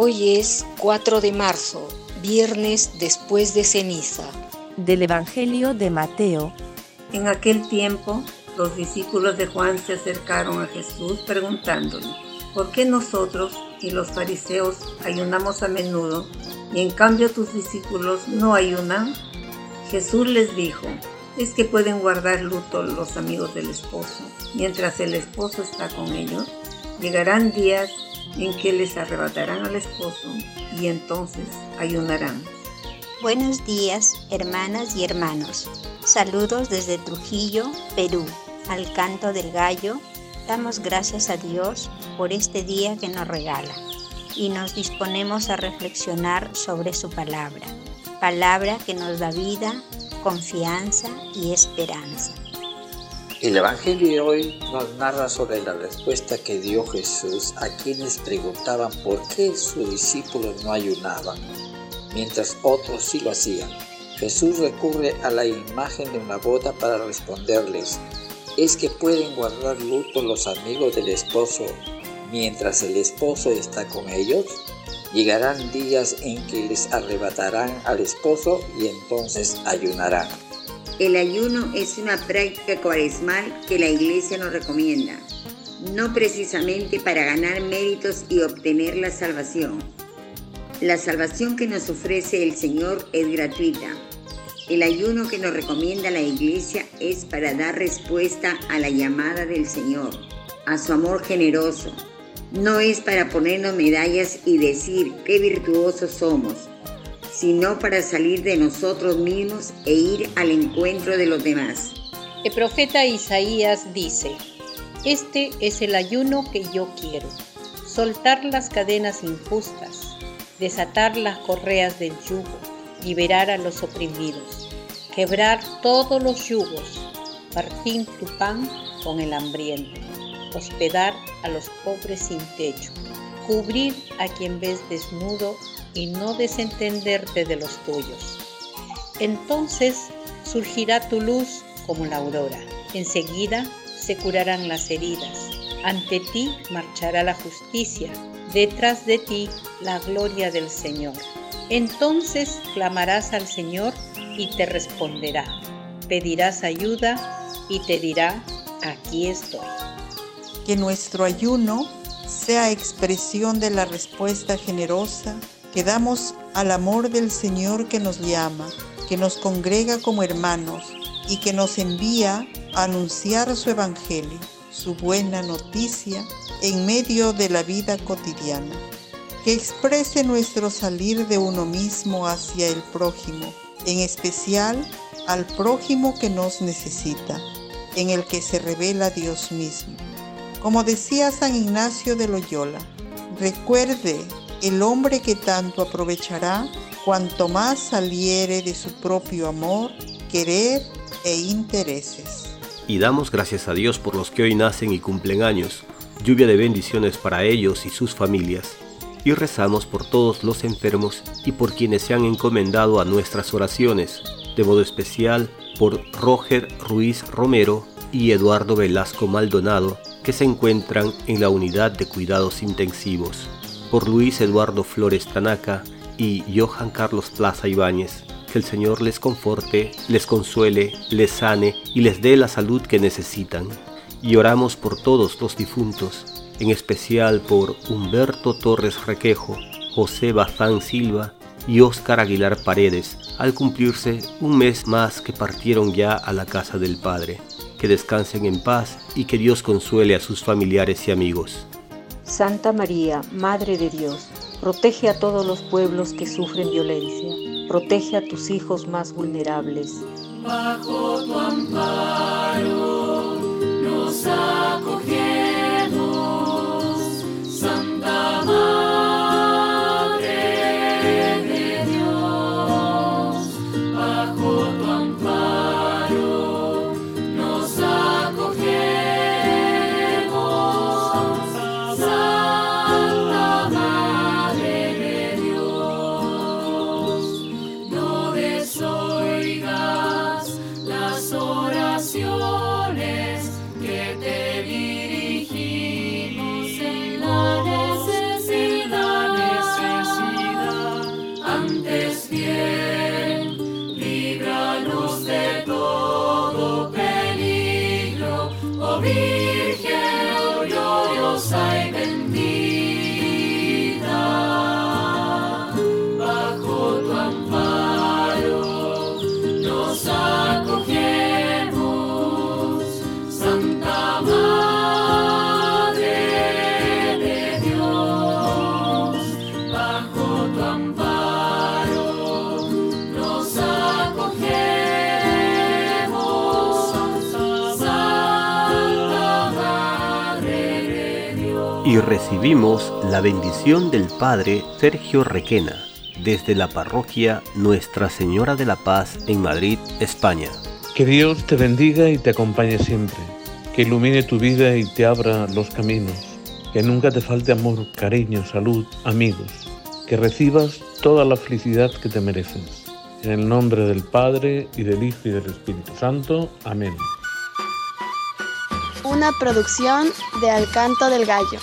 Hoy es 4 de marzo, viernes después de ceniza. Del Evangelio de Mateo. En aquel tiempo, los discípulos de Juan se acercaron a Jesús preguntándole, ¿por qué nosotros y los fariseos ayunamos a menudo y en cambio tus discípulos no ayunan? Jesús les dijo, es que pueden guardar luto los amigos del esposo mientras el esposo está con ellos. Llegarán días en que les arrebatarán al esposo y entonces ayunarán. Buenos días, hermanas y hermanos. Saludos desde Trujillo, Perú. Al canto del gallo, damos gracias a Dios por este día que nos regala y nos disponemos a reflexionar sobre su palabra. Palabra que nos da vida, confianza y esperanza. El Evangelio de hoy nos narra sobre la respuesta que dio Jesús a quienes preguntaban por qué sus discípulos no ayunaban, mientras otros sí lo hacían. Jesús recurre a la imagen de una boda para responderles, ¿es que pueden guardar luto los amigos del esposo mientras el esposo está con ellos? Llegarán días en que les arrebatarán al esposo y entonces ayunarán. El ayuno es una práctica cuaresmal que la Iglesia nos recomienda, no precisamente para ganar méritos y obtener la salvación. La salvación que nos ofrece el Señor es gratuita. El ayuno que nos recomienda la Iglesia es para dar respuesta a la llamada del Señor, a su amor generoso. No es para ponernos medallas y decir qué virtuosos somos, sino para salir de nosotros mismos e ir al encuentro de los demás. El profeta Isaías dice, este es el ayuno que yo quiero, soltar las cadenas injustas, desatar las correas del yugo, liberar a los oprimidos, quebrar todos los yugos, partir tu pan con el hambriento, hospedar a los pobres sin techo, cubrir a quien ves desnudo y no desentenderte de los tuyos. Entonces surgirá tu luz como la aurora. Enseguida se curarán las heridas. Ante ti marchará la justicia. Detrás de ti la gloria del Señor. Entonces clamarás al Señor y te responderá. Pedirás ayuda y te dirá, aquí estoy. Que nuestro ayuno sea expresión de la respuesta generosa que damos al amor del Señor que nos llama, que nos congrega como hermanos y que nos envía a anunciar su Evangelio, su buena noticia en medio de la vida cotidiana, que exprese nuestro salir de uno mismo hacia el prójimo, en especial al prójimo que nos necesita, en el que se revela Dios mismo. Como decía San Ignacio de Loyola, recuerde el hombre que tanto aprovechará cuanto más saliere de su propio amor, querer e intereses. Y damos gracias a Dios por los que hoy nacen y cumplen años, lluvia de bendiciones para ellos y sus familias. Y rezamos por todos los enfermos y por quienes se han encomendado a nuestras oraciones, de modo especial por Roger Ruiz Romero y Eduardo Velasco Maldonado, que se encuentran en la unidad de cuidados intensivos por Luis Eduardo Flores Tanaka y Johan Carlos Plaza Ibáñez. Que el Señor les conforte, les consuele, les sane y les dé la salud que necesitan. Y oramos por todos los difuntos, en especial por Humberto Torres Requejo, José Bazán Silva y Óscar Aguilar Paredes, al cumplirse un mes más que partieron ya a la casa del Padre. Que descansen en paz y que Dios consuele a sus familiares y amigos. Santa María, Madre de Dios, protege a todos los pueblos que sufren violencia, protege a tus hijos más vulnerables. Bajo tu amparo nos oraciones niebieskiego. Y recibimos la bendición del Padre Sergio Requena desde la parroquia Nuestra Señora de la Paz en Madrid, España. Que Dios te bendiga y te acompañe siempre, que ilumine tu vida y te abra los caminos, que nunca te falte amor, cariño, salud, amigos, que recibas toda la felicidad que te mereces. En el nombre del Padre y del Hijo y del Espíritu Santo. Amén. Una producción de Alcanto del Gallo.